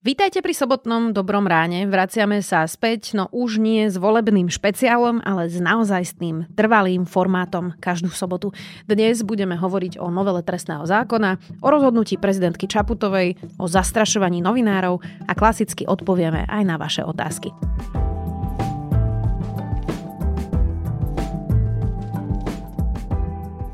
Vítajte pri sobotnom dobrom ráne. Vraciame sa späť, no už nie s volebným špeciálom, ale s naozajstným trvalým formátom každú sobotu. Dnes budeme hovoriť o novele trestného zákona, o rozhodnutí prezidentky Čaputovej, o zastrašovaní novinárov a klasicky odpovieme aj na vaše otázky.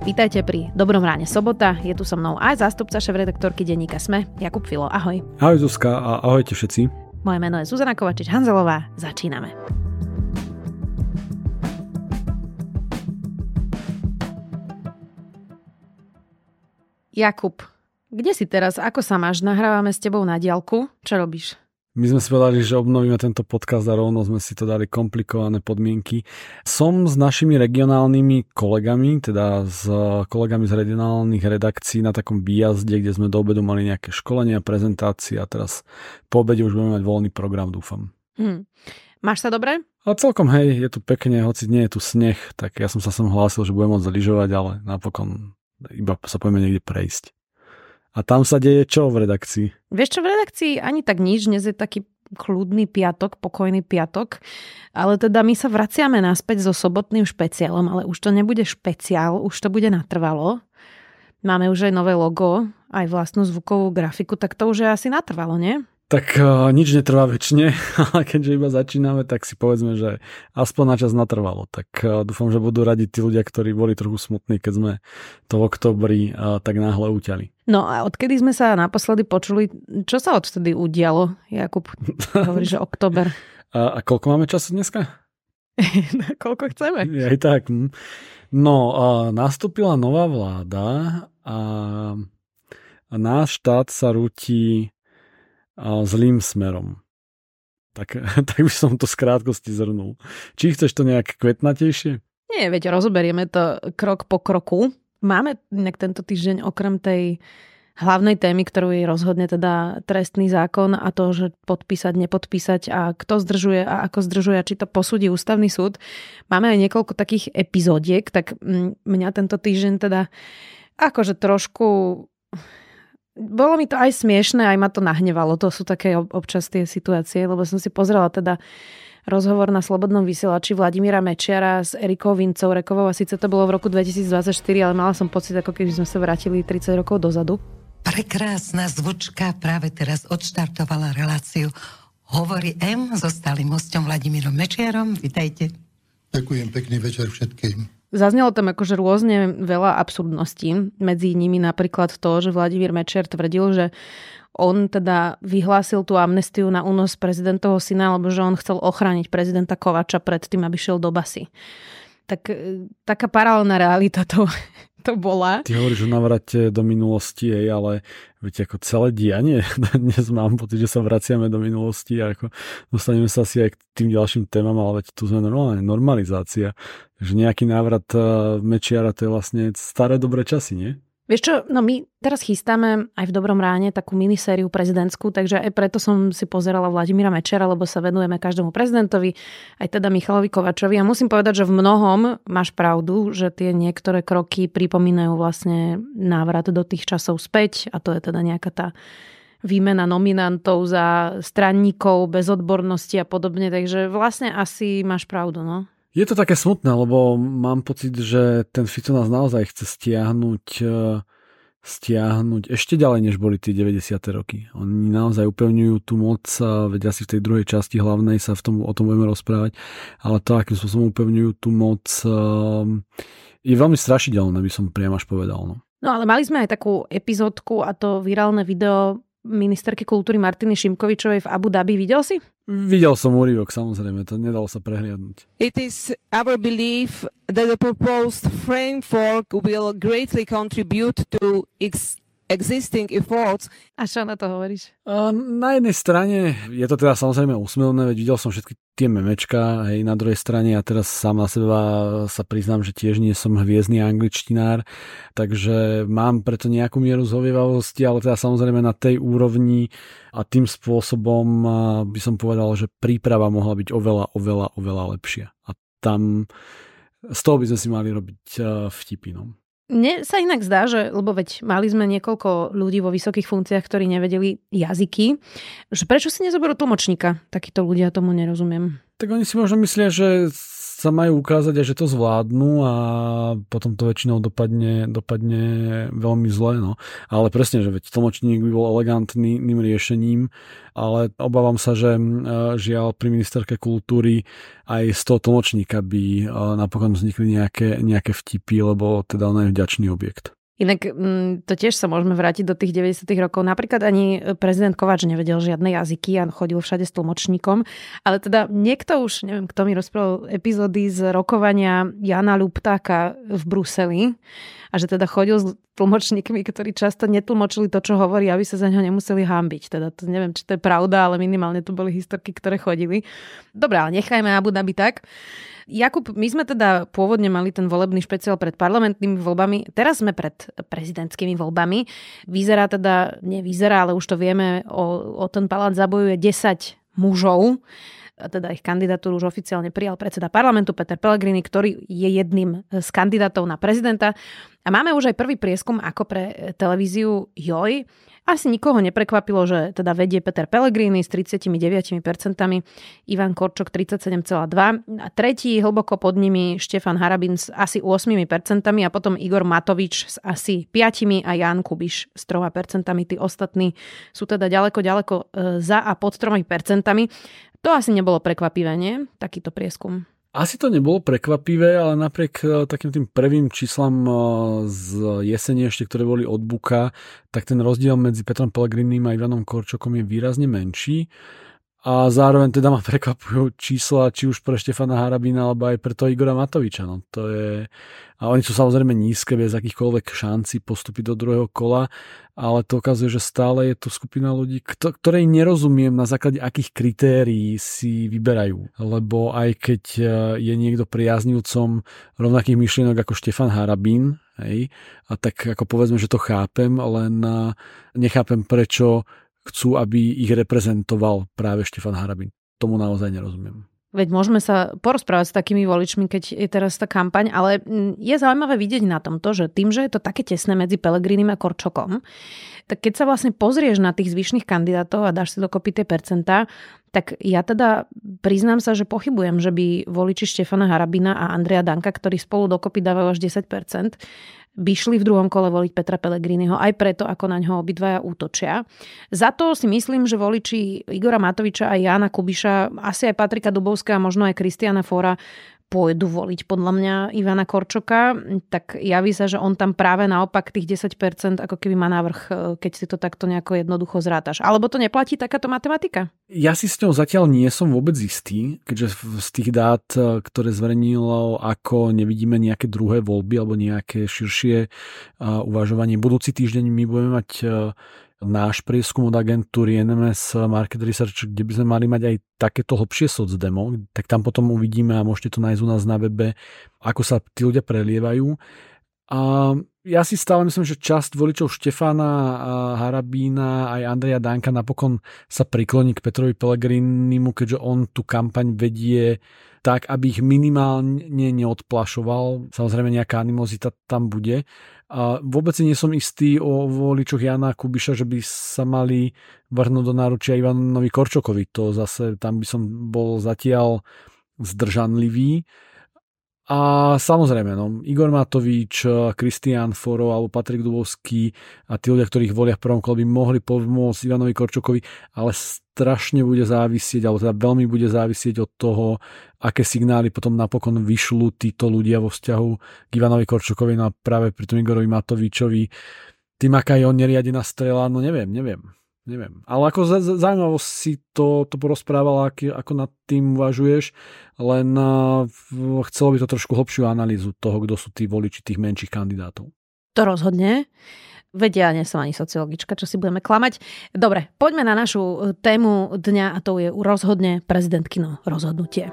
Vítajte pri Dobrom ráne sobota. Je tu so mnou aj zástupca šéf-redaktorky denníka Sme, Jakub Filo. Ahoj. Ahoj Zuzka a ahojte všetci. Moje meno je Zuzana Kovačič-Hanzelová. Začíname. Jakub, kde si teraz? Ako sa máš? Nahrávame s tebou na diálku. Čo robíš? My sme si povedali, že obnovíme tento podcast a rovno sme si to dali komplikované podmienky. Som s našimi regionálnymi kolegami, teda s kolegami z regionálnych redakcií na takom výjazde, kde sme do obedu mali nejaké školenia, prezentácie a teraz po obede už budeme mať voľný program, dúfam. Hmm. Máš sa dobre? A celkom hej, je tu pekne, hoci nie je tu sneh, tak ja som sa sem hlásil, že budem môcť lyžovať, ale napokon iba sa poďme niekde prejsť. A tam sa deje čo v redakcii? Vieš čo, v redakcii ani tak nič. Dnes je taký kľudný piatok, pokojný piatok. Ale teda my sa vraciame naspäť so sobotným špeciálom, ale už to nebude špeciál, už to bude natrvalo. Máme už aj nové logo, aj vlastnú zvukovú grafiku, tak to už je asi natrvalo, nie? Tak uh, nič netrvá väčšine, ale keďže iba začíname, tak si povedzme, že aspoň na čas natrvalo. Tak uh, dúfam, že budú radi tí ľudia, ktorí boli trochu smutní, keď sme to v oktobri uh, tak náhle uťali. No a odkedy sme sa naposledy počuli, čo sa odtedy udialo, Jakub? Hovorí, že oktober. A, a koľko máme času dneska? koľko chceme. Aj tak. Hm. No, uh, nastúpila nová vláda a, a náš štát sa rúti zlým smerom. Tak, tak by som to z krátkosti zhrnul. Či chceš to nejak kvetnatejšie? Nie, veď rozoberieme to krok po kroku. Máme inak tento týždeň okrem tej hlavnej témy, ktorú je rozhodne teda trestný zákon a to, že podpísať, nepodpísať a kto zdržuje a ako zdržuje a či to posúdi ústavný súd. Máme aj niekoľko takých epizódiek, tak mňa tento týždeň teda akože trošku bolo mi to aj smiešne, aj ma to nahnevalo. To sú také občas tie situácie, lebo som si pozrela teda rozhovor na Slobodnom vysielači Vladimíra Mečiara s Erikou Vincov Rekovou a síce to bolo v roku 2024, ale mala som pocit, ako keby sme sa vrátili 30 rokov dozadu. Prekrásna zvučka práve teraz odštartovala reláciu Hovorí M so stálym hostom Vladimírom Mečiarom. Vítajte. Ďakujem, pekný večer všetkým. Zaznelo tam akože rôzne veľa absurdností. Medzi nimi napríklad to, že Vladimír Mečer tvrdil, že on teda vyhlásil tú amnestiu na únos prezidentovho syna, alebo že on chcel ochrániť prezidenta Kovača pred tým, aby šiel do basy. Tak e, taká paralelná realita to, to bola. Ty hovoríš o navrate do minulosti, ale viete, ako celé dianie, dnes mám pocit, že sa vraciame do minulosti a ako dostaneme sa asi aj k tým ďalším témam, ale veď tu sme normálne, normalizácia. Takže nejaký návrat uh, Mečiara, to je vlastne staré dobré časy, nie? Vieš čo, no my teraz chystáme aj v Dobrom ráne takú minisériu prezidentskú, takže aj preto som si pozerala Vladimíra Mečera, lebo sa venujeme každému prezidentovi, aj teda Michalovi Kovačovi. A musím povedať, že v mnohom máš pravdu, že tie niektoré kroky pripomínajú vlastne návrat do tých časov späť a to je teda nejaká tá výmena nominantov za stranníkov bez odbornosti a podobne, takže vlastne asi máš pravdu, no. Je to také smutné, lebo mám pocit, že ten Fico nás naozaj chce stiahnuť e, stiahnuť ešte ďalej, než boli tie 90. roky. Oni naozaj upevňujú tú moc, veď asi v tej druhej časti hlavnej sa v tom, o tom budeme rozprávať, ale to, akým spôsobom upevňujú tú moc, e, je veľmi strašidelné, by som priam až povedal. No. No ale mali sme aj takú epizódku a to virálne video ministerky kultúry Martiny Šimkovičovej v Abu Dhabi. Videl si? Videl som úrivok, samozrejme, to nedalo sa prehliadnúť. It is our belief that the proposed framework will greatly contribute to its existing efforts. A čo na to hovoríš? Na jednej strane je to teda samozrejme úsmevné, veď videl som všetky tie memečka, hej, na druhej strane ja teraz sám na seba sa priznám, že tiež nie som hviezdny angličtinár, takže mám preto nejakú mieru zhovievavosti, ale teda samozrejme na tej úrovni a tým spôsobom by som povedal, že príprava mohla byť oveľa, oveľa, oveľa lepšia. A tam z toho by sme si mali robiť vtipy. No. Mne sa inak zdá, že, lebo veď mali sme niekoľko ľudí vo vysokých funkciách, ktorí nevedeli jazyky, že prečo si nezoberú tlmočníka? Takíto ľudia tomu nerozumiem. Tak oni si možno myslia, že sa majú ukázať a že to zvládnu a potom to väčšinou dopadne, dopadne veľmi zle. No. Ale presne, že veď tlmočník by bol elegantným riešením, ale obávam sa, že žiaľ pri ministerke kultúry aj z toho tlmočníka by napokon vznikli nejaké, nejaké vtipy, lebo teda on je vďačný objekt. Inak mm, to tiež sa môžeme vrátiť do tých 90. rokov. Napríklad ani prezident Kovač nevedel žiadne jazyky a chodil všade s tlmočníkom. Ale teda niekto už, neviem, kto mi rozprával epizódy z rokovania Jana Luptáka v Bruseli a že teda chodil s tlmočníkmi, ktorí často netlmočili to, čo hovorí, aby sa za ňo nemuseli hámbiť. Teda to neviem, či to je pravda, ale minimálne to boli historky, ktoré chodili. Dobre, ale nechajme Abu Dhabi tak. Jakub, my sme teda pôvodne mali ten volebný špeciál pred parlamentnými voľbami, teraz sme pred prezidentskými voľbami. Vyzerá teda, nevyzerá, ale už to vieme, o, o ten palác zabojuje 10 mužov teda ich kandidatúru už oficiálne prijal predseda parlamentu Peter Pellegrini, ktorý je jedným z kandidátov na prezidenta. A máme už aj prvý prieskum ako pre televíziu JOJ. Asi nikoho neprekvapilo, že teda vedie Peter Pellegrini s 39%, Ivan Korčok 37,2% a tretí hlboko pod nimi Štefan Harabin s asi 8% a potom Igor Matovič s asi 5% a Jan Kubiš s 3%. Tí ostatní sú teda ďaleko, ďaleko e, za a pod 3%. To asi nebolo prekvapivé, nie? Takýto prieskum. Asi to nebolo prekvapivé, ale napriek e, takým tým prvým číslam e, z jesene ešte, ktoré boli od Buka, tak ten rozdiel medzi Petrom Pellegrinim a Ivanom Korčokom je výrazne menší. A zároveň teda ma prekvapujú čísla, či už pre Štefana Harabina, alebo aj pre toho Igora Matoviča. No, to je... A oni sú samozrejme nízke, bez akýchkoľvek šanci postúpiť do druhého kola, ale to ukazuje, že stále je tu skupina ľudí, ktorej nerozumiem na základe akých kritérií si vyberajú. Lebo aj keď e, je niekto priaznivcom rovnakých myšlienok ako Štefan Harabín, hej, a tak ako povedzme, že to chápem, len e, nechápem prečo chcú, aby ich reprezentoval práve Štefan Harabin. Tomu naozaj nerozumiem. Veď môžeme sa porozprávať s takými voličmi, keď je teraz tá kampaň, ale mm, je zaujímavé vidieť na tomto, že tým, že je to také tesné medzi Pelegrinim a Korčokom, tak keď sa vlastne pozrieš na tých zvyšných kandidátov a dáš si dokopy tie percentá, tak ja teda priznám sa, že pochybujem, že by voliči Štefana Harabina a Andrea Danka, ktorí spolu dokopy dávajú až 10%, by šli v druhom kole voliť Petra Pellegriniho aj preto, ako na ňo obidvaja útočia. Za to si myslím, že voliči Igora Matoviča a Jana Kubiša, asi aj Patrika Dubovského a možno aj Kristiana Fora pôjdu voliť podľa mňa Ivana Korčoka, tak javí sa, že on tam práve naopak tých 10% ako keby má návrh, e, keď si to takto nejako jednoducho zrátaš. Alebo to neplatí takáto matematika? Ja si s ňou zatiaľ nie som vôbec istý, keďže z tých dát, e, ktoré zverejnilo, ako nevidíme nejaké druhé voľby alebo nejaké širšie e, uvažovanie. Budúci týždeň my budeme mať náš prieskum od agentúry NMS Market Research, kde by sme mali mať aj takéto hlbšie socdemo, tak tam potom uvidíme a môžete to nájsť u nás na webe, ako sa tí ľudia prelievajú. A ja si stále myslím, že časť voličov Štefana Harabína aj Andreja Danka napokon sa prikloní k Petrovi Pellegrinimu, keďže on tú kampaň vedie tak, aby ich minimálne neodplašoval. Samozrejme nejaká animozita tam bude. A vôbec nie som istý o voličoch Jana Kubiša, že by sa mali vrhnúť do náručia Ivanovi Korčokovi. To zase tam by som bol zatiaľ zdržanlivý. A samozrejme, no, Igor Matovič, Kristián Foro alebo Patrik Dubovský a tí ľudia, ktorých volia v prvom kole by mohli pomôcť Ivanovi Korčokovi, ale strašne bude závisieť, alebo teda veľmi bude závisieť od toho, aké signály potom napokon vyšľú títo ľudia vo vzťahu k Ivanovi Korčokovi no a práve pri tom Igorovi Matovičovi. Tým, aká je on neriadená strela, no neviem, neviem neviem. Ale ako zaujímavo si to, to porozprávala, ako, ako nad tým uvažuješ, len uh, chcelo by to trošku hlbšiu analýzu toho, kto sú tí voliči tých menších kandidátov. To rozhodne. Vedia, ja nie som ani sociologička, čo si budeme klamať. Dobre, poďme na našu e, tému dňa a to je rozhodne prezidentkino rozhodnutie.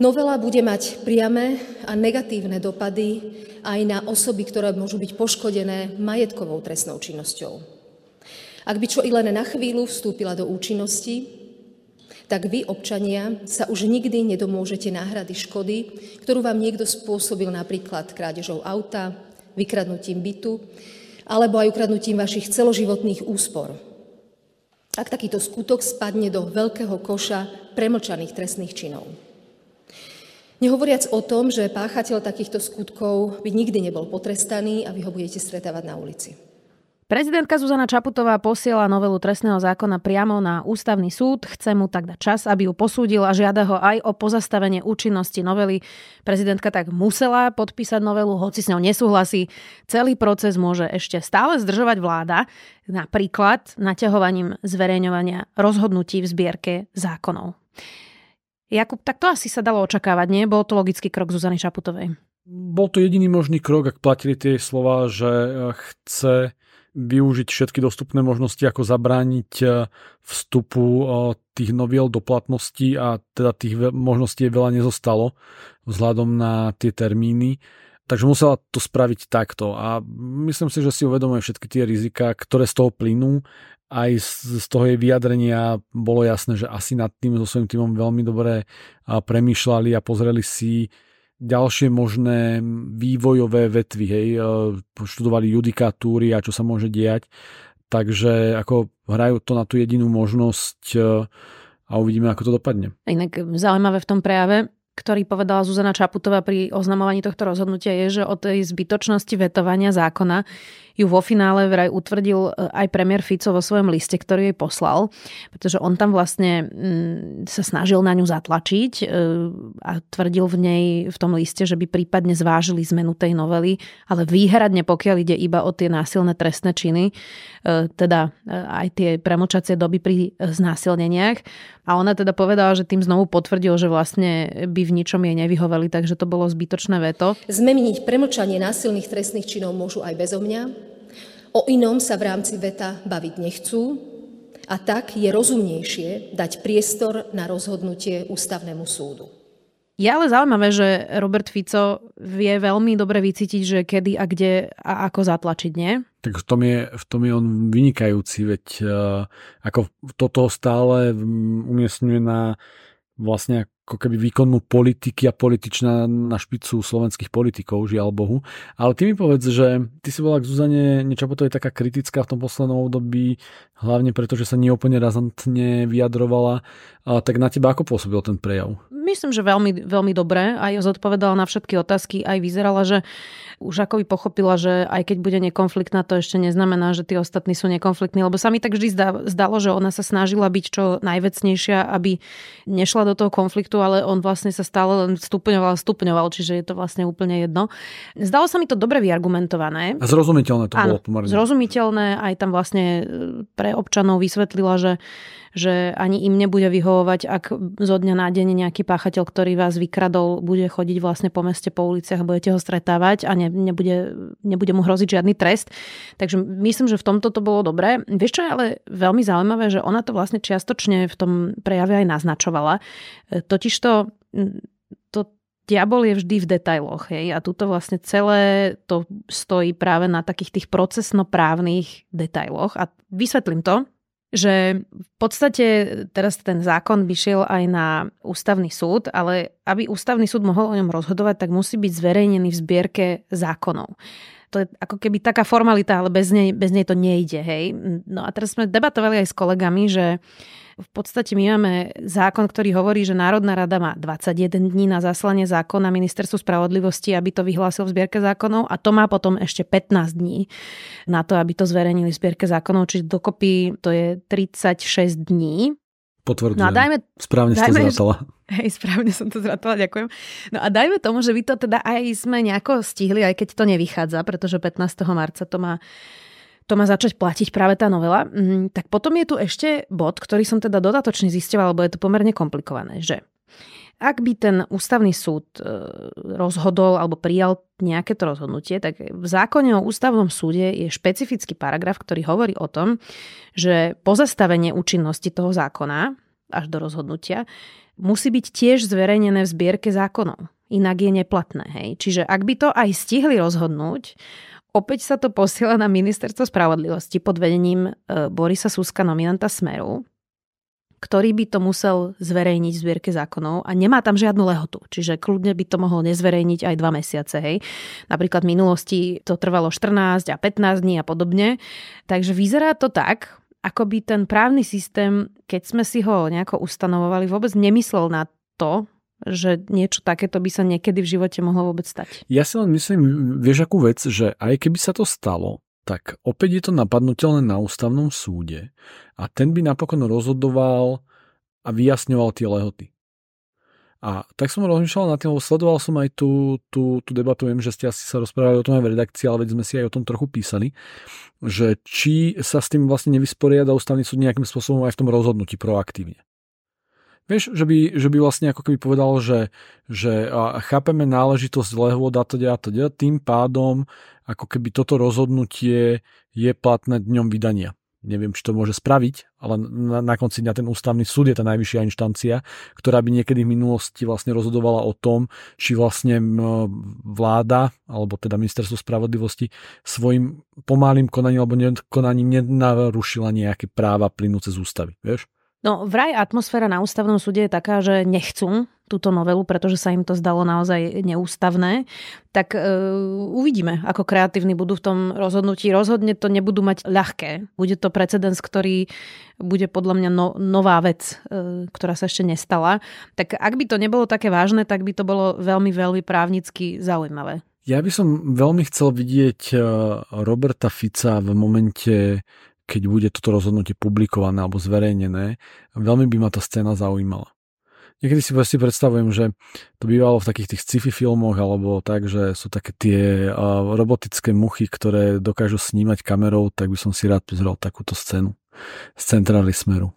Novela bude mať priame a negatívne dopady aj na osoby, ktoré môžu byť poškodené majetkovou trestnou činnosťou. Ak by čo i len na chvíľu vstúpila do účinnosti, tak vy, občania, sa už nikdy nedomôžete náhrady škody, ktorú vám niekto spôsobil napríklad krádežou auta, vykradnutím bytu alebo aj ukradnutím vašich celoživotných úspor. Ak takýto skutok spadne do veľkého koša premlčaných trestných činov. Nehovoriac o tom, že páchateľ takýchto skutkov by nikdy nebol potrestaný a vy ho budete stretávať na ulici. Prezidentka Zuzana Čaputová posiela novelu trestného zákona priamo na ústavný súd. Chce mu tak dať čas, aby ju posúdil a žiada ho aj o pozastavenie účinnosti novely. Prezidentka tak musela podpísať novelu, hoci s ňou nesúhlasí. Celý proces môže ešte stále zdržovať vláda, napríklad naťahovaním zverejňovania rozhodnutí v zbierke zákonov. Jakub, tak to asi sa dalo očakávať, nie? Bol to logický krok Zuzany Čaputovej. Bol to jediný možný krok, ak platili tie slova, že chce využiť všetky dostupné možnosti, ako zabrániť e, vstupu e, tých noviel do platnosti a teda tých možností veľa nezostalo vzhľadom na tie termíny. Takže musela to spraviť takto a myslím si, že si uvedomuje všetky tie rizika, ktoré z toho plynú. Aj z toho jej vyjadrenia bolo jasné, že asi nad tým so svojím týmom veľmi dobre premýšľali a pozreli si ďalšie možné vývojové vetvy, hej, e, študovali judikatúry a čo sa môže diať, takže ako hrajú to na tú jedinú možnosť e, a uvidíme, ako to dopadne. Inak zaujímavé v tom prejave, ktorý povedala Zuzana Čaputová pri oznamovaní tohto rozhodnutia, je, že o tej zbytočnosti vetovania zákona ju vo finále vraj utvrdil e, aj premiér Fico vo svojom liste, ktorý jej poslal, pretože on tam vlastne mm, sa snažil na ňu zatlačiť e, a tvrdil v nej v tom liste, že by prípadne zvážili zmenu tej novely, ale výhradne pokiaľ ide iba o tie násilné trestné činy, e, teda aj tie premlčacie doby pri znásilneniach. A ona teda povedala, že tým znovu potvrdil, že vlastne by v ničom jej nevyhoveli, takže to bolo zbytočné veto. Zmeniť premlčanie násilných trestných činov môžu aj bezo mňa, O inom sa v rámci veta baviť nechcú a tak je rozumnejšie dať priestor na rozhodnutie ústavnému súdu. Je ale zaujímavé, že Robert Fico vie veľmi dobre vycítiť, že kedy a kde a ako zatlačiť, nie? Tak v tom je, v tom je on vynikajúci, veď uh, ako toto stále umiestňuje na vlastne ako keby výkonnú politiky a političná na špicu slovenských politikov, žiaľ Bohu. Ale ty mi povedz, že ty si bola k Zuzane Nečapotovej taká kritická v tom poslednom období, hlavne preto, že sa neúplne razantne vyjadrovala. A tak na teba ako pôsobil ten prejav? Myslím, že veľmi, veľmi dobre. Aj zodpovedala na všetky otázky, aj vyzerala, že už ako by pochopila, že aj keď bude nekonfliktná, to ešte neznamená, že tí ostatní sú nekonfliktní, lebo sa mi tak vždy zdalo, že ona sa snažila byť čo najvecnejšia, aby nešla do toho konfliktu, ale on vlastne sa stále len stupňoval, stupňoval, čiže je to vlastne úplne jedno. Zdalo sa mi to dobre vyargumentované. A zrozumiteľné to Áno, bolo pomerne. Zrozumiteľné, aj tam vlastne e, pre občanov vysvetlila, že že ani im nebude vyhovovať, ak zo dňa na deň nejaký páchateľ, ktorý vás vykradol, bude chodiť vlastne po meste, po uliciach budete ho stretávať a ne, nebude, nebude mu hroziť žiadny trest. Takže myslím, že v tomto to bolo dobré. Vieš, čo je ale veľmi zaujímavé, že ona to vlastne čiastočne v tom prejave aj naznačovala. E, totižto to diabol je vždy v detailoch. Hej? A tuto vlastne celé to stojí práve na takých tých procesnoprávnych detailoch. A vysvetlím to, že v podstate teraz ten zákon by šiel aj na ústavný súd, ale aby ústavný súd mohol o ňom rozhodovať, tak musí byť zverejnený v zbierke zákonov. To je ako keby taká formalita, ale bez nej, bez nej to nejde. Hej? No a teraz sme debatovali aj s kolegami, že v podstate my máme zákon, ktorý hovorí, že Národná rada má 21 dní na zaslanie zákona ministerstvu spravodlivosti, aby to vyhlásil v zbierke zákonov a to má potom ešte 15 dní na to, aby to zverejnili v zbierke zákonov, čiže dokopy to je 36 dní. Potvrdzujem. No a dajme, správne dajme, to zratala. Hej, správne som to zratala, ďakujem. No a dajme tomu, že vy to teda aj sme nejako stihli, aj keď to nevychádza, pretože 15. marca to má to má začať platiť práve tá novela, mm, tak potom je tu ešte bod, ktorý som teda dodatočne zistoval, lebo je to pomerne komplikované, že ak by ten ústavný súd e, rozhodol alebo prijal nejaké to rozhodnutie, tak v zákone o ústavnom súde je špecifický paragraf, ktorý hovorí o tom, že pozastavenie účinnosti toho zákona až do rozhodnutia musí byť tiež zverejnené v zbierke zákonov. Inak je neplatné. Hej. Čiže ak by to aj stihli rozhodnúť, Opäť sa to posiela na ministerstvo spravodlivosti pod vedením e, Borisa Suska, nominanta Smeru. ktorý by to musel zverejniť v zbierke zákonov a nemá tam žiadnu lehotu. Čiže kľudne by to mohol nezverejniť aj dva mesiace. Hej. Napríklad v minulosti to trvalo 14 a 15 dní a podobne. Takže vyzerá to tak, ako by ten právny systém, keď sme si ho nejako ustanovovali, vôbec nemyslel na to, že niečo takéto by sa niekedy v živote mohlo vôbec stať. Ja si len myslím, vieš akú vec, že aj keby sa to stalo, tak opäť je to napadnutelné na ústavnom súde a ten by napokon rozhodoval a vyjasňoval tie lehoty. A tak som rozmýšľal nad tým, lebo sledoval som aj tú, tú, tú debatu, viem, že ste asi sa rozprávali o tom aj v redakcii, ale veď sme si aj o tom trochu písali, že či sa s tým vlastne nevysporiada ústavný súd nejakým spôsobom aj v tom rozhodnutí proaktívne. Vieš, že by, že by vlastne ako keby povedal, že, že chápeme náležitosť lehôd a teda teda, tým pádom ako keby toto rozhodnutie je platné dňom vydania. Neviem, či to môže spraviť, ale na, na konci dňa ten ústavný súd je tá najvyššia inštancia, ktorá by niekedy v minulosti vlastne rozhodovala o tom, či vlastne vláda, alebo teda ministerstvo spravodlivosti svojim pomalým konaním alebo nekonaním nenarušila nejaké práva plynúce z ústavy. Vieš? No vraj atmosféra na ústavnom súde je taká, že nechcú túto novelu, pretože sa im to zdalo naozaj neústavné. Tak e, uvidíme, ako kreatívni budú v tom rozhodnutí. Rozhodne to nebudú mať ľahké. Bude to precedens, ktorý bude podľa mňa no, nová vec, e, ktorá sa ešte nestala. Tak ak by to nebolo také vážne, tak by to bolo veľmi, veľmi právnicky zaujímavé. Ja by som veľmi chcel vidieť e, Roberta Fica v momente keď bude toto rozhodnutie publikované alebo zverejnené. Veľmi by ma tá scéna zaujímala. Niekedy si si predstavujem, že to bývalo v takých tých sci-fi filmoch alebo tak, že sú také tie uh, robotické muchy, ktoré dokážu snímať kamerou, tak by som si rád pozrel takúto scénu z centrály Smeru.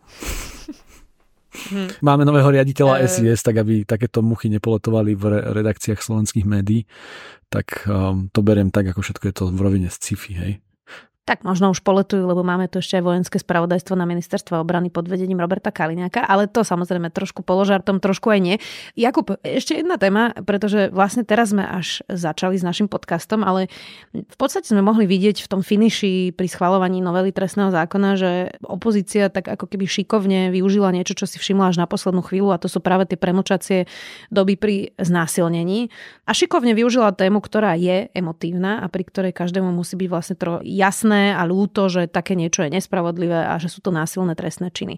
Hmm. Máme nového riaditeľa uh... SIS, tak aby takéto muchy nepoletovali v redakciách slovenských médií, tak um, to beriem tak, ako všetko je to v rovine sci-fi, hej. Tak možno už poletujú, lebo máme tu ešte aj vojenské spravodajstvo na ministerstvo obrany pod vedením Roberta Kaliňáka, ale to samozrejme trošku položartom, trošku aj nie. Jakub, ešte jedna téma, pretože vlastne teraz sme až začali s našim podcastom, ale v podstate sme mohli vidieť v tom finiši pri schvalovaní novely trestného zákona, že opozícia tak ako keby šikovne využila niečo, čo si všimla až na poslednú chvíľu a to sú práve tie premočacie doby pri znásilnení. A šikovne využila tému, ktorá je emotívna a pri ktorej každému musí byť vlastne tro jasné, jasné a ľúto, že také niečo je nespravodlivé a že sú to násilné trestné činy.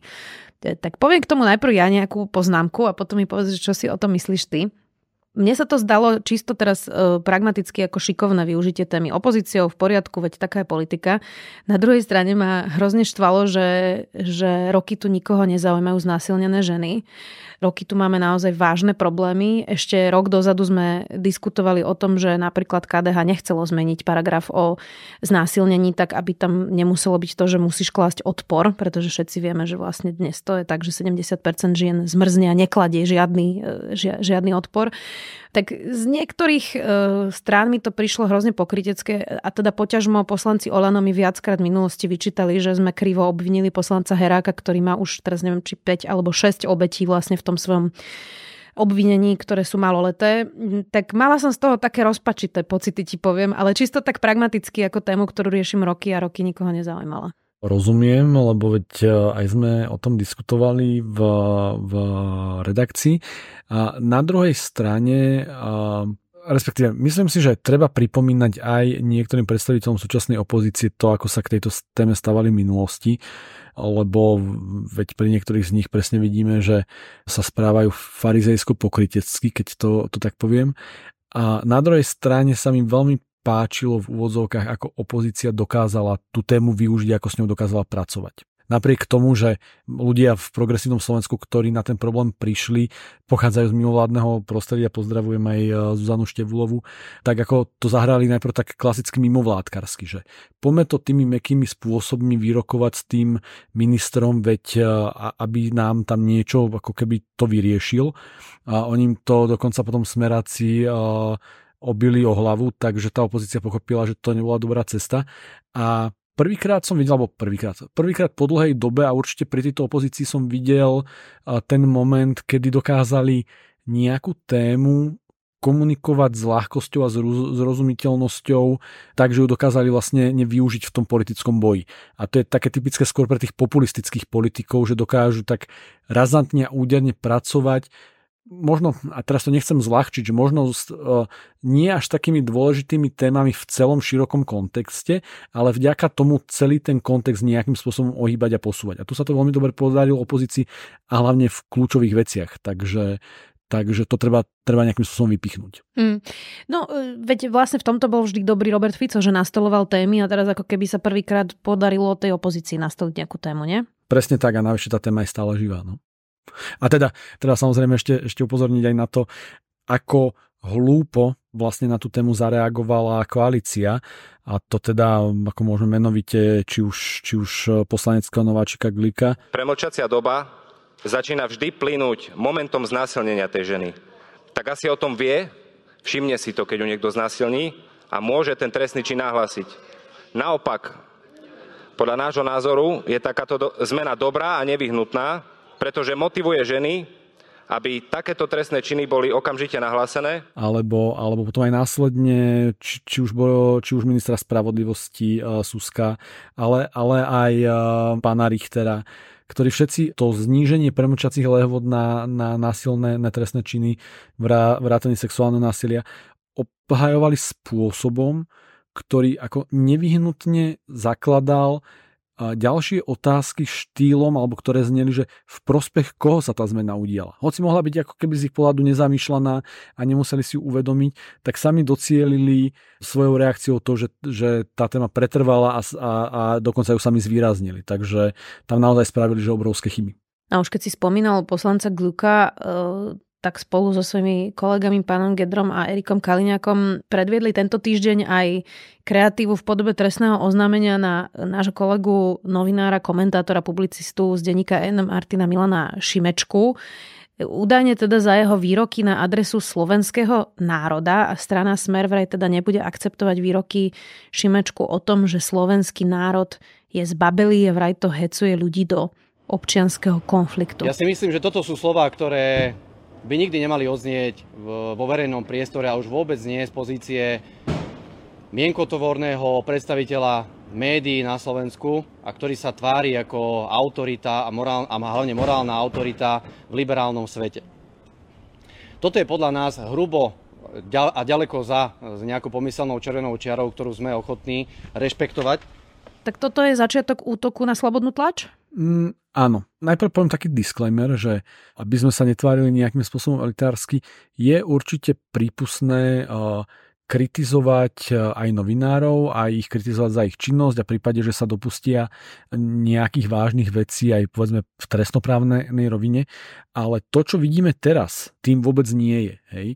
Tak poviem k tomu najprv ja nejakú poznámku a potom mi povedz, čo si o tom myslíš ty. Mne sa to zdalo čisto teraz e, pragmaticky ako šikovné využitie témy opozíciou v poriadku, veď taká je politika. Na druhej strane ma hrozne štvalo, že, že roky tu nikoho nezaujímajú znásilnené ženy. Roky tu máme naozaj vážne problémy. Ešte rok dozadu sme diskutovali o tom, že napríklad KDH nechcelo zmeniť paragraf o znásilnení tak, aby tam nemuselo byť to, že musíš klásť odpor, pretože všetci vieme, že vlastne dnes to je tak, že 70% žien zmrzne a nekladie žiadny, e, žiadny odpor. Tak z niektorých e, strán mi to prišlo hrozne pokrytecké a teda poťažmo poslanci Olano mi viackrát v minulosti vyčítali, že sme krivo obvinili poslanca Heráka, ktorý má už teraz neviem, či 5 alebo 6 obetí vlastne v tom svojom obvinení, ktoré sú maloleté. Tak mala som z toho také rozpačité pocity, ti poviem, ale čisto tak pragmaticky ako tému, ktorú riešim roky a roky nikoho nezaujímala. Rozumiem, lebo veď e, aj sme o tom diskutovali v, v redakcii. A na druhej strane, respektíve myslím si, že treba pripomínať aj niektorým predstaviteľom súčasnej opozície to, ako sa k tejto téme stávali v minulosti, lebo veď pri niektorých z nich presne vidíme, že sa správajú farizejsko pokrytecky, keď to, to tak poviem. A na druhej strane sa mi veľmi páčilo v úvodzovkách, ako opozícia dokázala tú tému využiť, ako s ňou dokázala pracovať. Napriek tomu, že ľudia v progresívnom Slovensku, ktorí na ten problém prišli, pochádzajú z mimovládneho prostredia, pozdravujem aj e, Zuzanu Števulovu, tak ako to zahrali najprv tak klasicky mimovládkarsky, že poďme to tými mekými spôsobmi vyrokovať s tým ministrom, veď e, aby nám tam niečo ako keby to vyriešil. A oni to dokonca potom smeráci obili o hlavu, takže tá opozícia pochopila, že to nebola dobrá cesta. A prvýkrát som videl, alebo prvýkrát, prvýkrát po dlhej dobe a určite pri tejto opozícii som videl ten moment, kedy dokázali nejakú tému komunikovať s ľahkosťou a zrozumiteľnosťou, takže ju dokázali vlastne nevyužiť v tom politickom boji. A to je také typické skôr pre tých populistických politikov, že dokážu tak razantne a úderne pracovať možno, a teraz to nechcem zľahčiť, že možno uh, nie až takými dôležitými témami v celom širokom kontexte, ale vďaka tomu celý ten kontext nejakým spôsobom ohýbať a posúvať. A tu sa to veľmi dobre podarilo opozícii a hlavne v kľúčových veciach. Takže, Takže to treba, treba nejakým spôsobom vypichnúť. Mm. No, e, veď vlastne v tomto bol vždy dobrý Robert Fico, že nastoloval témy a teraz ako keby sa prvýkrát podarilo tej opozícii nastoliť nejakú tému, nie? Presne tak a navyše tá téma je stále živá. No. A teda, teda samozrejme ešte, ešte upozorniť aj na to, ako hlúpo vlastne na tú tému zareagovala koalícia a to teda, ako môžeme menovite, či už, či už poslaneckého nováčika Glika. Premlčacia doba začína vždy plynúť momentom znásilnenia tej ženy. Tak asi o tom vie, všimne si to, keď ju niekto znásilní a môže ten trestný čin nahlásiť. Naopak, podľa nášho názoru je takáto do- zmena dobrá a nevyhnutná, pretože motivuje ženy, aby takéto trestné činy boli okamžite nahlásené. Alebo, alebo potom aj následne, či, či, už, bolo, či už ministra spravodlivosti uh, Suska, ale, ale aj uh, pána Richtera, ktorí všetci to zníženie premlčacích lehôd na, na násilné na trestné činy, vrá, vrátanie sexuálneho násilia, obhajovali spôsobom, ktorý ako nevyhnutne zakladal ďalšie otázky štýlom, alebo ktoré zneli, že v prospech koho sa tá zmena udiala. Hoci mohla byť ako keby z ich pohľadu nezamýšľaná a nemuseli si ju uvedomiť, tak sami docielili svojou reakciou to, že, že tá téma pretrvala a, a, a dokonca ju sami zvýraznili. Takže tam naozaj spravili, že obrovské chyby. A už keď si spomínal poslanca Gluka, tak spolu so svojimi kolegami pánom Gedrom a Erikom Kaliňakom predviedli tento týždeň aj kreatívu v podobe trestného oznámenia na nášho kolegu, novinára, komentátora, publicistu z denníka N. Martina Milana Šimečku. Údajne teda za jeho výroky na adresu slovenského národa a strana Smer vraj teda nebude akceptovať výroky Šimečku o tom, že slovenský národ je zbabelý a vraj to hecuje ľudí do občianského konfliktu. Ja si myslím, že toto sú slova, ktoré by nikdy nemali odznieť vo verejnom priestore a už vôbec nie z pozície mienkotovorného predstaviteľa médií na Slovensku a ktorý sa tvári ako autorita a, morál, a hlavne morálna autorita v liberálnom svete. Toto je podľa nás hrubo a ďaleko za nejakou pomyselnou červenou čiarou, ktorú sme ochotní rešpektovať. Tak toto je začiatok útoku na slobodnú tlač? Mm, áno. Najprv poviem taký disclaimer, že aby sme sa netvárili nejakým spôsobom elitársky, je určite prípustné uh, kritizovať e, aj novinárov, aj ich kritizovať za ich činnosť a v prípade, že sa dopustia nejakých vážnych vecí aj povedzme v trestnoprávnej rovine. Ale to, čo vidíme teraz, tým vôbec nie je. Hej.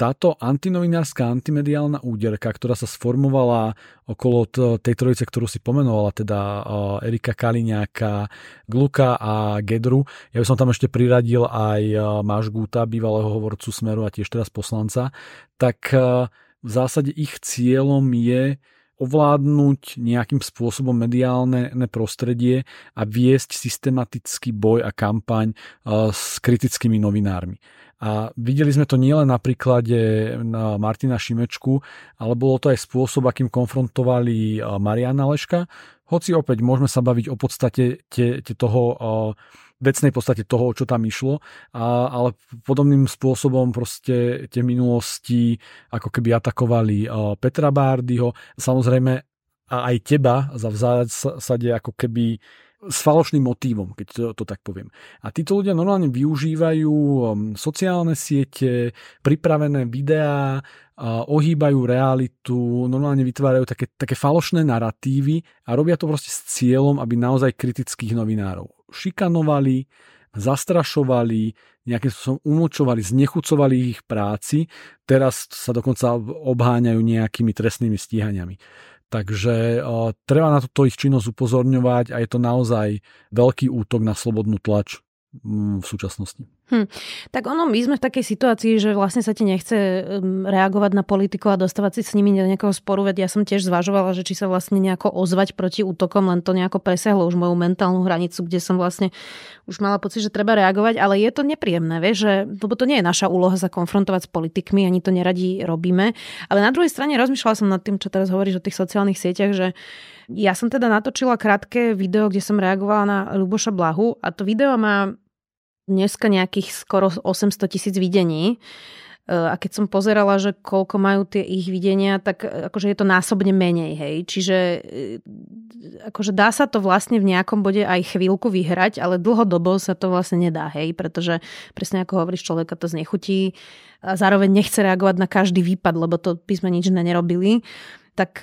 Táto antinovinárska, antimediálna úderka, ktorá sa sformovala okolo tej trojice, ktorú si pomenovala, teda e, Erika Kaliňáka, Gluka a Gedru. Ja by som tam ešte priradil aj e, Máš Gúta, bývalého hovorcu Smeru a tiež teraz poslanca. Tak v zásade ich cieľom je ovládnuť nejakým spôsobom mediálne prostredie a viesť systematický boj a kampaň s kritickými novinármi. A videli sme to nielen na príklade Martina Šimečku, ale bolo to aj spôsob, akým konfrontovali Mariana Leška. Hoci opäť môžeme sa baviť o podstate te, te toho vecnej podstate toho, čo tam išlo, a, ale podobným spôsobom proste tie minulosti ako keby atakovali Petra Bárdyho, samozrejme aj teba za v zásade ako keby s falošným motívom, keď to, to tak poviem. A títo ľudia normálne využívajú um, sociálne siete, pripravené videá, ohýbajú realitu, normálne vytvárajú také, také falošné narratívy a robia to proste s cieľom, aby naozaj kritických novinárov šikanovali, zastrašovali, nejakým spôsobom umlčovali, znechucovali ich práci, teraz sa dokonca obháňajú nejakými trestnými stíhaniami. Takže uh, treba na túto ich činnosť upozorňovať a je to naozaj veľký útok na slobodnú tlač. v súčasnosti. Hm. Tak ono, my sme v takej situácii, že vlastne sa ti nechce reagovať na politiku a dostávať si s nimi do nejakého sporu, veď ja som tiež zvažovala, že či sa vlastne nejako ozvať proti útokom, len to nejako presahlo už moju mentálnu hranicu, kde som vlastne už mala pocit, že treba reagovať, ale je to nepríjemné, vieš, že, lebo to nie je naša úloha sa konfrontovať s politikmi, ani to neradi robíme. Ale na druhej strane rozmýšľala som nad tým, čo teraz hovoríš o tých sociálnych sieťach, že ja som teda natočila krátke video, kde som reagovala na Luboša Blahu a to video má dneska nejakých skoro 800 tisíc videní. E, a keď som pozerala, že koľko majú tie ich videnia, tak e, akože je to násobne menej, hej. Čiže e, akože dá sa to vlastne v nejakom bode aj chvíľku vyhrať, ale dlhodobo sa to vlastne nedá, hej, pretože presne ako hovoríš, človeka to znechutí a zároveň nechce reagovať na každý výpad, lebo to by sme nič nerobili. Tak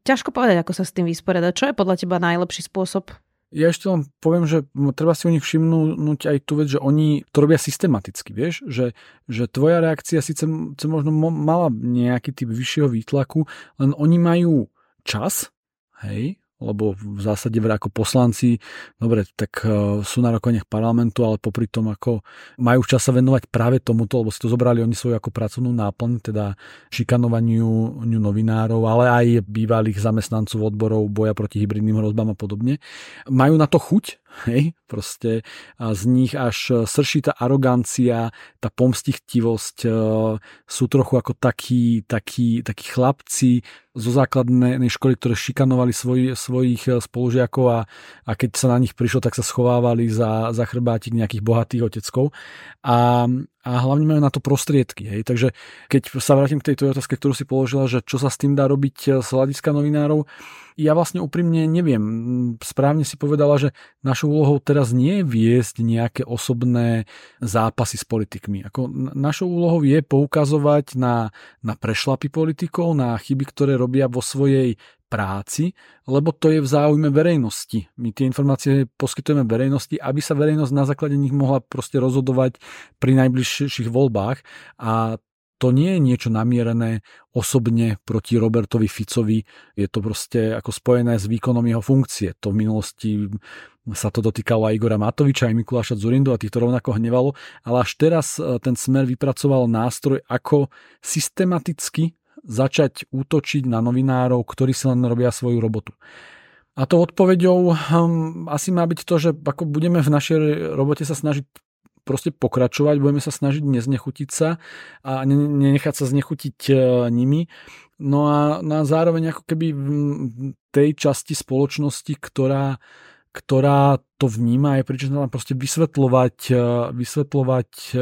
ťažko povedať, ako sa s tým vysporiadať. Čo je podľa teba najlepší spôsob? Ja ešte len poviem, že treba si u nich všimnúť aj tú vec, že oni to robia systematicky, vieš, že, že tvoja reakcia síce, možno mala nejaký typ vyššieho výtlaku, len oni majú čas, hej, lebo v zásade ako poslanci, dobre, tak e, sú na rokovaniach parlamentu, ale popri tom ako majú čas sa venovať práve tomuto, lebo si to zobrali oni svoju ako pracovnú náplň, teda šikanovaniu novinárov, ale aj bývalých zamestnancov odborov boja proti hybridným hrozbám a podobne. Majú na to chuť, Hej, proste z nich až srší tá arogancia, tá pomstichtivosť, e, sú trochu ako takí, takí, takí chlapci zo základnej školy, ktoré šikanovali svoj, svojich e, spolužiakov a, a keď sa na nich prišlo, tak sa schovávali za, za chrbátik nejakých bohatých oteckov. A, a hlavne majú na to prostriedky. Hej. Takže keď sa vrátim k tejto otázke, ktorú si položila, že čo sa s tým dá robiť e, z hľadiska novinárov, ja vlastne úprimne neviem. Správne si povedala, že našou úlohou teraz nie je viesť nejaké osobné zápasy s politikmi. Ako našou úlohou je poukazovať na, na prešlapy politikov, na chyby, ktoré robia vo svojej práci, lebo to je v záujme verejnosti. My tie informácie poskytujeme verejnosti, aby sa verejnosť na základe nich mohla proste rozhodovať pri najbližších voľbách a to nie je niečo namierené osobne proti Robertovi Ficovi, je to proste ako spojené s výkonom jeho funkcie. To v minulosti sa to dotýkalo aj Igora Matoviča, aj Mikuláša Zurindu a týchto rovnako hnevalo, ale až teraz e, ten smer vypracoval nástroj, ako systematicky začať útočiť na novinárov, ktorí si len robia svoju robotu. A to odpoveďou um, asi má byť to, že ako budeme v našej robote sa snažiť proste pokračovať, budeme sa snažiť neznechutiť sa a nenechať sa znechutiť e, nimi. No a, no a zároveň ako keby v tej časti spoločnosti, ktorá, ktorá to vníma, je pričom proste vysvetľovať, e, vysvetľovať e,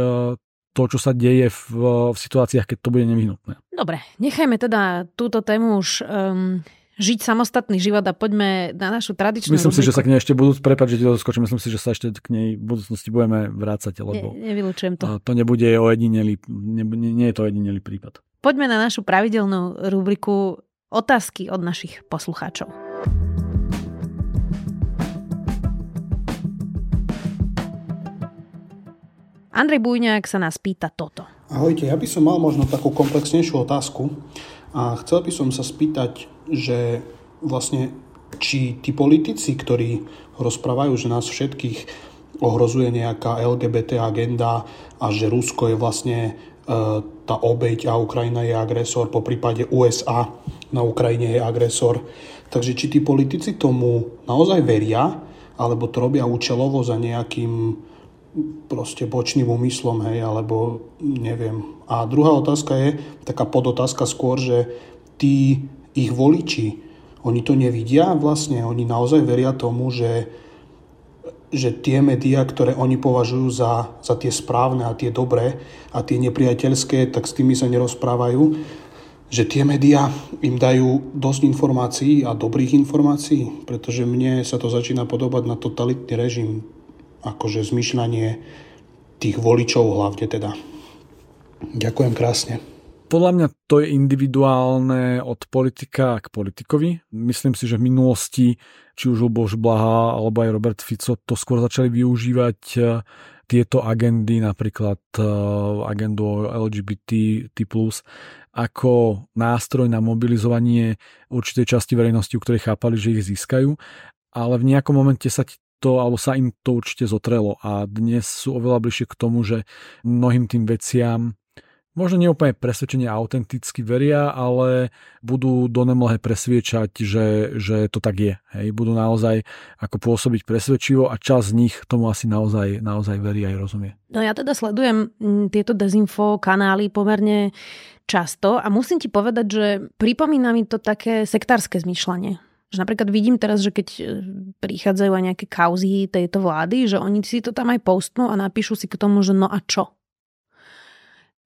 to, čo sa deje v, v situáciách, keď to bude nevyhnutné. Dobre, nechajme teda túto tému už um, žiť samostatný život a poďme na našu tradičnú Myslím rubriku. si, že sa k nej ešte budú, prepáč, že ti to skočím, myslím si, že sa ešte k nej v budúcnosti budeme vrácať, lebo ne, nevylučujem to. To nebude ojedinelý, ne, nie je to ojedinelý prípad. Poďme na našu pravidelnú rubriku otázky od našich poslucháčov. Andrej Bujňák sa nás pýta toto. Ahojte, ja by som mal možno takú komplexnejšiu otázku a chcel by som sa spýtať, že vlastne či tí politici, ktorí rozprávajú, že nás všetkých ohrozuje nejaká LGBT agenda a že Rusko je vlastne e, tá obeď a Ukrajina je agresor, po prípade USA na Ukrajine je agresor. Takže či tí politici tomu naozaj veria, alebo to robia účelovo za nejakým proste bočným úmyslom, hej, alebo neviem. A druhá otázka je, taká podotázka skôr, že tí ich voliči, oni to nevidia vlastne, oni naozaj veria tomu, že, že tie médiá, ktoré oni považujú za, za tie správne a tie dobré a tie nepriateľské, tak s tými sa nerozprávajú, že tie médiá im dajú dosť informácií a dobrých informácií, pretože mne sa to začína podobať na totalitný režim, akože zmyšľanie tých voličov hlavne teda. Ďakujem krásne. Podľa mňa to je individuálne od politika k politikovi. Myslím si, že v minulosti, či už Luboš Blaha alebo aj Robert Fico, to skôr začali využívať eh, tieto agendy, napríklad eh, agendu LGBT, ako nástroj na mobilizovanie určitej časti verejnosti, u ktorej chápali, že ich získajú ale v nejakom momente sa to, alebo sa im to určite zotrelo a dnes sú oveľa bližšie k tomu, že mnohým tým veciam možno nie úplne presvedčenie autenticky veria, ale budú do nemlhe presviečať, že, že to tak je. Hej. Budú naozaj ako pôsobiť presvedčivo a čas z nich tomu asi naozaj, naozaj verí aj rozumie. No ja teda sledujem mm, tieto dezinfo kanály pomerne často a musím ti povedať, že pripomína mi to také sektárske zmýšľanie. Že napríklad vidím teraz, že keď e, prichádzajú aj nejaké kauzy tejto vlády, že oni si to tam aj postnú a napíšu si k tomu, že no a čo?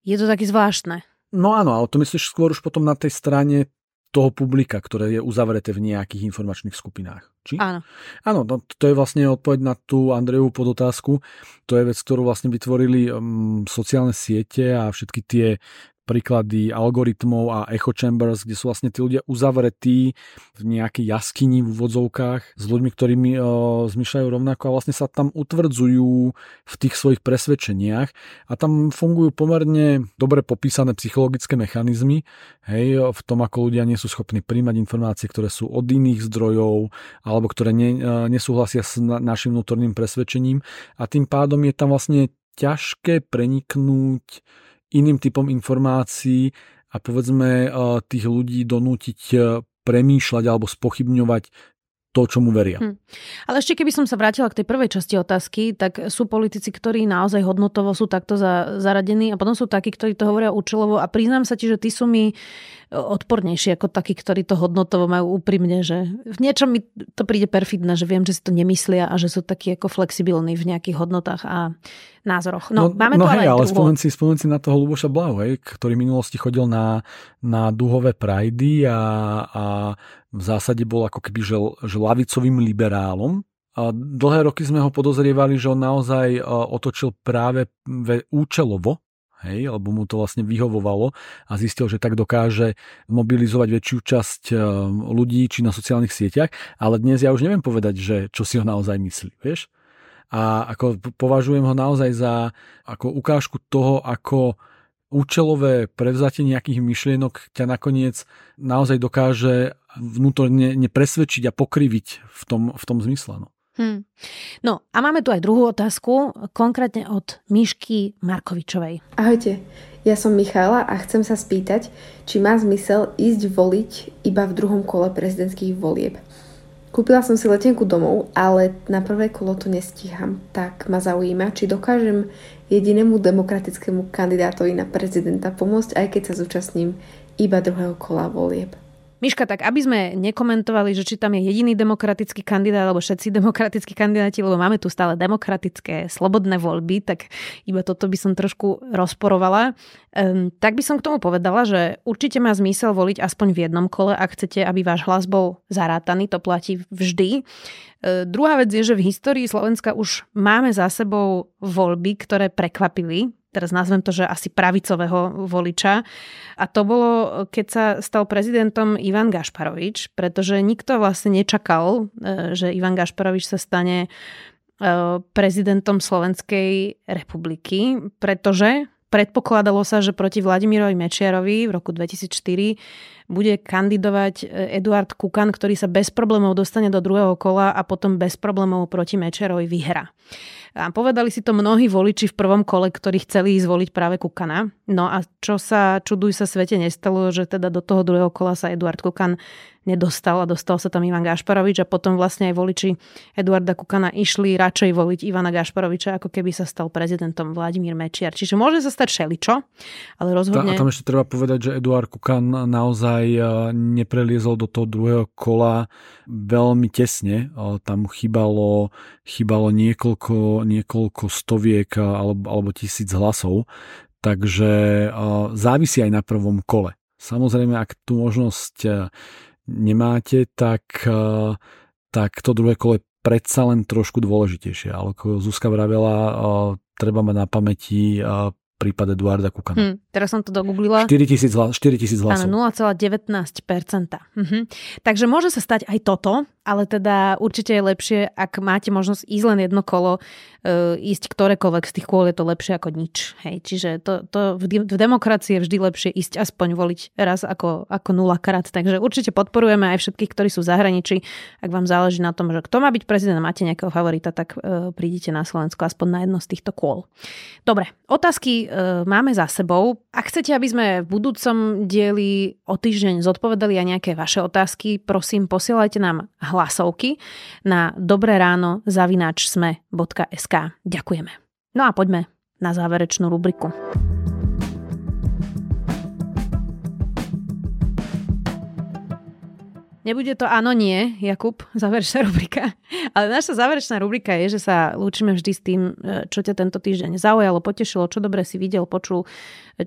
Je to také zvláštne. No áno, ale to myslíš skôr už potom na tej strane toho publika, ktoré je uzavreté v nejakých informačných skupinách. Či? Áno. Áno, no, to je vlastne odpoveď na tú Andrejovú podotázku. To je vec, ktorú vlastne vytvorili um, sociálne siete a všetky tie príklady algoritmov a echo chambers, kde sú vlastne tí ľudia uzavretí v nejakej jaskyni v úvodzovkách s ľuďmi, ktorými o, zmyšľajú rovnako a vlastne sa tam utvrdzujú v tých svojich presvedčeniach a tam fungujú pomerne dobre popísané psychologické mechanizmy, hej, v tom, ako ľudia nie sú schopní príjmať informácie, ktoré sú od iných zdrojov alebo ktoré ne, nesúhlasia s na, našim vnútorným presvedčením. A tým pádom je tam vlastne ťažké preniknúť iným typom informácií a povedzme tých ľudí donútiť premýšľať alebo spochybňovať to, čo mu veria. Hm. Ale ešte keby som sa vrátila k tej prvej časti otázky, tak sú politici, ktorí naozaj hodnotovo sú takto za, zaradení a potom sú takí, ktorí to hovoria účelovo a priznám sa ti, že ty sú mi odpornejší ako takí, ktorí to hodnotovo majú úprimne, že v niečom mi to príde perfidné, že viem, že si to nemyslia a že sú takí ako flexibilní v nejakých hodnotách a názoroch. No, no máme no tu hej, ale spomen si, spomen si na toho Luboša Blahu, hej, ktorý v minulosti chodil na, na duhové prajdy a, a v zásade bol ako keby že, že lavicovým liberálom, a dlhé roky sme ho podozrievali, že on naozaj otočil práve účelovo hej, lebo mu to vlastne vyhovovalo a zistil, že tak dokáže mobilizovať väčšiu časť eh, ľudí či na sociálnych sieťach, ale dnes ja už neviem povedať, že čo si ho naozaj myslí, vieš? A ako považujem ho naozaj za ako ukážku toho, ako účelové prevzatie nejakých myšlienok ťa nakoniec naozaj dokáže vnútorne nepresvedčiť a pokriviť v tom, v tom zmysle. No. Hmm. No a máme tu aj druhú otázku, konkrétne od Mišky Markovičovej. Ahojte, ja som Michála a chcem sa spýtať, či má zmysel ísť voliť iba v druhom kole prezidentských volieb. Kúpila som si letenku domov, ale na prvé kolo to nestíham, tak ma zaujíma, či dokážem jedinému demokratickému kandidátovi na prezidenta pomôcť, aj keď sa zúčastním iba druhého kola volieb. Miška, tak aby sme nekomentovali, že či tam je jediný demokratický kandidát, alebo všetci demokratickí kandidáti, lebo máme tu stále demokratické, slobodné voľby, tak iba toto by som trošku rozporovala. Um, tak by som k tomu povedala, že určite má zmysel voliť aspoň v jednom kole, ak chcete, aby váš hlas bol zarátaný, to platí vždy. Uh, druhá vec je, že v histórii Slovenska už máme za sebou voľby, ktoré prekvapili teraz nazvem to, že asi pravicového voliča. A to bolo, keď sa stal prezidentom Ivan Gašparovič, pretože nikto vlastne nečakal, e, že Ivan Gašparovič sa stane e, prezidentom Slovenskej republiky, pretože predpokladalo sa, že proti Vladimirovi Mečiarovi v roku 2004 bude kandidovať e, Eduard Kukan, ktorý sa bez problémov dostane do druhého kola a potom bez problémov proti Mečiarovi vyhra. A povedali si to mnohí voliči v prvom kole, ktorí chceli zvoliť práve Kukana. No a čo sa, čuduj sa svete, nestalo, že teda do toho druhého kola sa Eduard Kukan nedostal a dostal sa tam Ivan Gašparovič a potom vlastne aj voliči Eduarda Kukana išli radšej voliť Ivana Gašparoviča, ako keby sa stal prezidentom Vladimír Mečiar. Čiže môže sa stať šeličo, ale rozhodne... A tam ešte treba povedať, že Eduard Kukan naozaj e, nepreliezol do toho druhého kola veľmi tesne. E, tam chýbalo, chýbalo niekoľko, niekoľko stoviek e, alebo, alebo tisíc hlasov. Takže závisí aj na prvom kole. Samozrejme, ak tú možnosť nemáte, tak, eh, tak to druhé kolo je predsa len trošku dôležitejšie. Ale ako Zuzka vravela, eh, treba mať na pamäti eh, prípad Eduarda Kukana. Hmm, teraz som to dogooglila. 4000 hlasov. 4000 hlasov. Áno, 0,19%. Mhm. Takže môže sa stať aj toto, ale teda určite je lepšie, ak máte možnosť ísť len jedno kolo, e, ísť ktorékoľvek z tých kôl je to lepšie ako nič. Hej. Čiže to, to v, v demokracii je vždy lepšie ísť aspoň voliť raz ako, ako nula krát. Takže určite podporujeme aj všetkých, ktorí sú v zahraničí. Ak vám záleží na tom, že kto má byť prezident máte nejakého favorita, tak e, prídite na Slovensko aspoň na jedno z týchto kôl. Dobre, otázky e, máme za sebou. Ak chcete, aby sme v budúcom dieli o týždeň zodpovedali aj nejaké vaše otázky, prosím, posielajte nám hlasovky na dobré ráno zavináč sme.sk. Ďakujeme. No a poďme na záverečnú rubriku. Nebude to áno, nie, Jakub, záverečná rubrika. Ale naša záverečná rubrika je, že sa lúčime vždy s tým, e, čo ťa tento týždeň zaujalo, potešilo, čo dobre si videl, počul,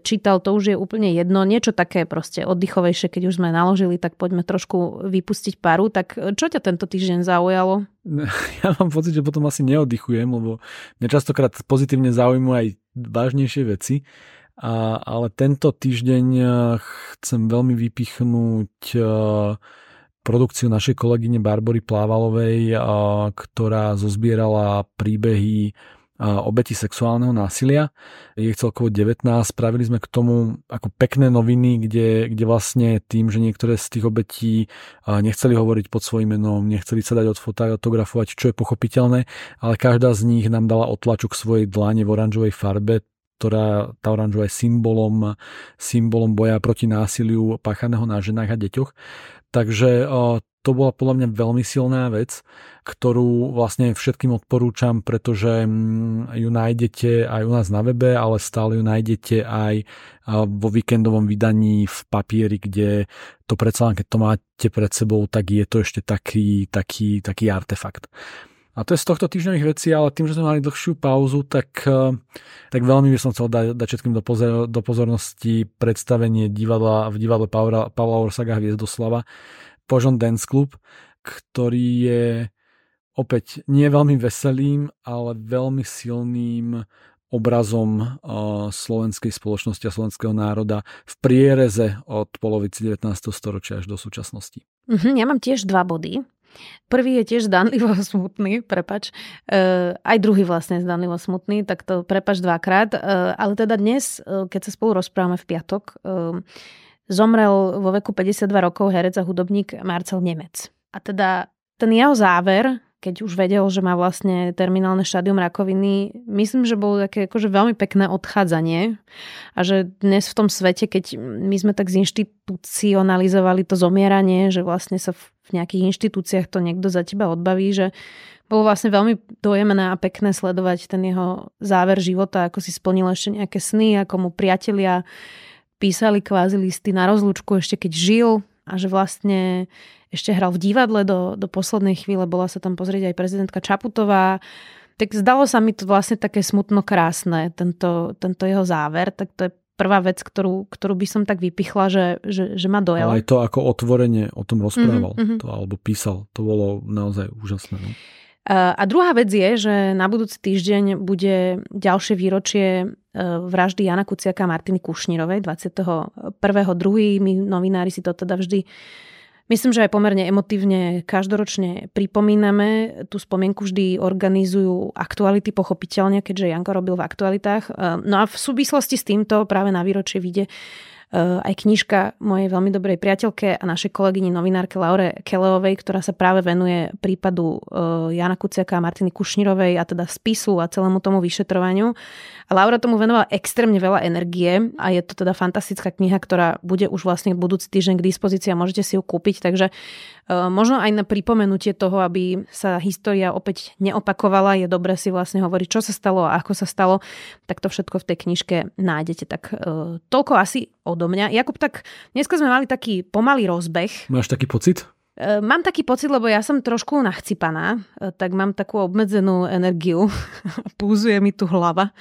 čítal, to už je úplne jedno. Niečo také proste oddychovejšie, keď už sme naložili, tak poďme trošku vypustiť paru. Tak e, čo ťa tento týždeň zaujalo? Ja mám pocit, že potom asi neoddychujem, lebo mňa častokrát pozitívne zaujímujú aj vážnejšie veci. A, ale tento týždeň e, chcem veľmi vypichnúť produkciu našej kolegyne Barbory Plávalovej, ktorá zozbierala príbehy obeti sexuálneho násilia. Je ich celkovo 19. Spravili sme k tomu ako pekné noviny, kde, kde vlastne tým, že niektoré z tých obetí nechceli hovoriť pod svojím menom, nechceli sa dať odfotografovať, čo je pochopiteľné, ale každá z nich nám dala otlačok svojej dlane v oranžovej farbe, ktorá tá oranžová je symbolom, symbolom boja proti násiliu páchaného na ženách a deťoch. Takže to bola podľa mňa veľmi silná vec, ktorú vlastne všetkým odporúčam, pretože mm, ju nájdete aj u nás na webe, ale stále ju nájdete aj vo víkendovom vydaní v papieri, kde to predsa len, keď to máte pred sebou, tak je to ešte taký, taký, taký artefakt. A to je z tohto týždňových vecí, ale tým, že sme mali dlhšiu pauzu, tak, eh, tak veľmi by som chcel dať, dať všetkým do, pozor, do pozornosti predstavenie divadla v divadle Pavla, Pavla Orsaga Hviezdoslava Požon Dance Club, ktorý je opäť nie veľmi veselým, ale veľmi silným obrazom uh, slovenskej spoločnosti a slovenského národa v priereze od polovici 19. storočia až do súčasnosti. Uh-huh, ja mám tiež dva body. Prvý je tiež zdanlivo smutný, prepač. E, aj druhý vlastne je zdanlivo smutný, tak to prepač dvakrát. E, ale teda dnes, e, keď sa spolu rozprávame v piatok, e, zomrel vo veku 52 rokov herec a hudobník Marcel Nemec. A teda ten jeho záver, keď už vedel, že má vlastne terminálne štádium rakoviny, myslím, že bolo také akože veľmi pekné odchádzanie a že dnes v tom svete, keď my sme tak zinštitucionalizovali to zomieranie, že vlastne sa nejakých inštitúciách to niekto za teba odbaví, že bolo vlastne veľmi dojemné a pekné sledovať ten jeho záver života, ako si splnil ešte nejaké sny, ako mu priatelia písali kvázi listy na rozlúčku ešte keď žil a že vlastne ešte hral v divadle do, do poslednej chvíle, bola sa tam pozrieť aj prezidentka Čaputová. Tak zdalo sa mi to vlastne také smutno krásne, tento, tento jeho záver, tak to je prvá vec, ktorú, ktorú by som tak vypichla, že, že, že ma dojela. Ale aj to, ako otvorene o tom rozprával, mm-hmm. to, alebo písal, to bolo naozaj úžasné. No? A druhá vec je, že na budúci týždeň bude ďalšie výročie e, vraždy Jana Kuciaka a Martiny Kušnírovej 21.2. My novinári si to teda vždy Myslím, že aj pomerne emotívne každoročne pripomíname. Tú spomienku vždy organizujú aktuality, pochopiteľne, keďže Janko robil v aktualitách. No a v súvislosti s týmto práve na výročie vyjde Eh, aj knižka mojej veľmi dobrej priateľke a našej kolegyni novinárke Laure Keleovej, ktorá sa práve venuje prípadu eh, Jana Kuciaka a Martiny Kušnírovej a teda spisu a celému tomu vyšetrovaniu. Laura tomu venovala extrémne veľa energie a je to teda fantastická kniha, ktorá bude už vlastne budúci týždeň k dispozícii a môžete si ju kúpiť. Takže Eh, možno aj na pripomenutie toho, aby sa história opäť neopakovala, je dobre si vlastne hovoriť, čo sa stalo a ako sa stalo, tak to všetko v tej knižke nájdete. Tak uh, toľko asi odo mňa. Jakub, tak dneska sme mali taký pomalý rozbeh. Máš taký pocit? Eh, mám taký pocit, lebo ja som trošku nachcipaná, tak mám takú obmedzenú energiu. Púzuje mi tu hlava,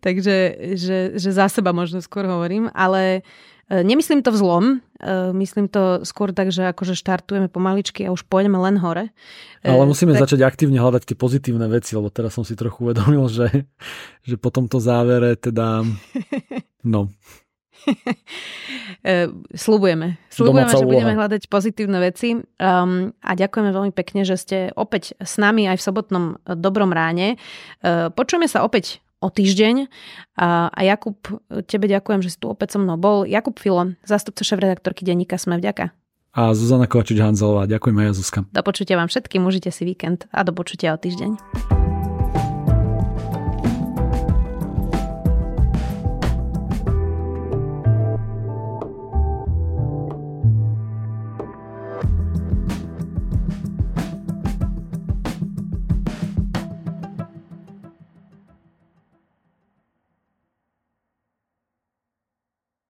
takže že, že za seba možno skôr hovorím, ale E, nemyslím to vzlom, e, myslím to skôr tak, že akože štartujeme pomaličky a už pôjdeme len hore. E, Ale musíme tak... začať aktívne hľadať tie pozitívne veci, lebo teraz som si trochu uvedomil, že, že po tomto závere teda, no. Slubujeme. Slubujeme, že budeme hľadať pozitívne veci. Um, a ďakujeme veľmi pekne, že ste opäť s nami aj v sobotnom dobrom ráne. Uh, počujeme sa opäť o týždeň. A, a Jakub, tebe ďakujem, že si tu opäť so mnou bol. Jakub Filo, zástupca šéf-redaktorky denníka Sme vďaka. A Zuzana Kovačič-Hanzelová. Ďakujem aj Zuzka. Do počutia vám všetkým, užite si víkend a do počutia o týždeň.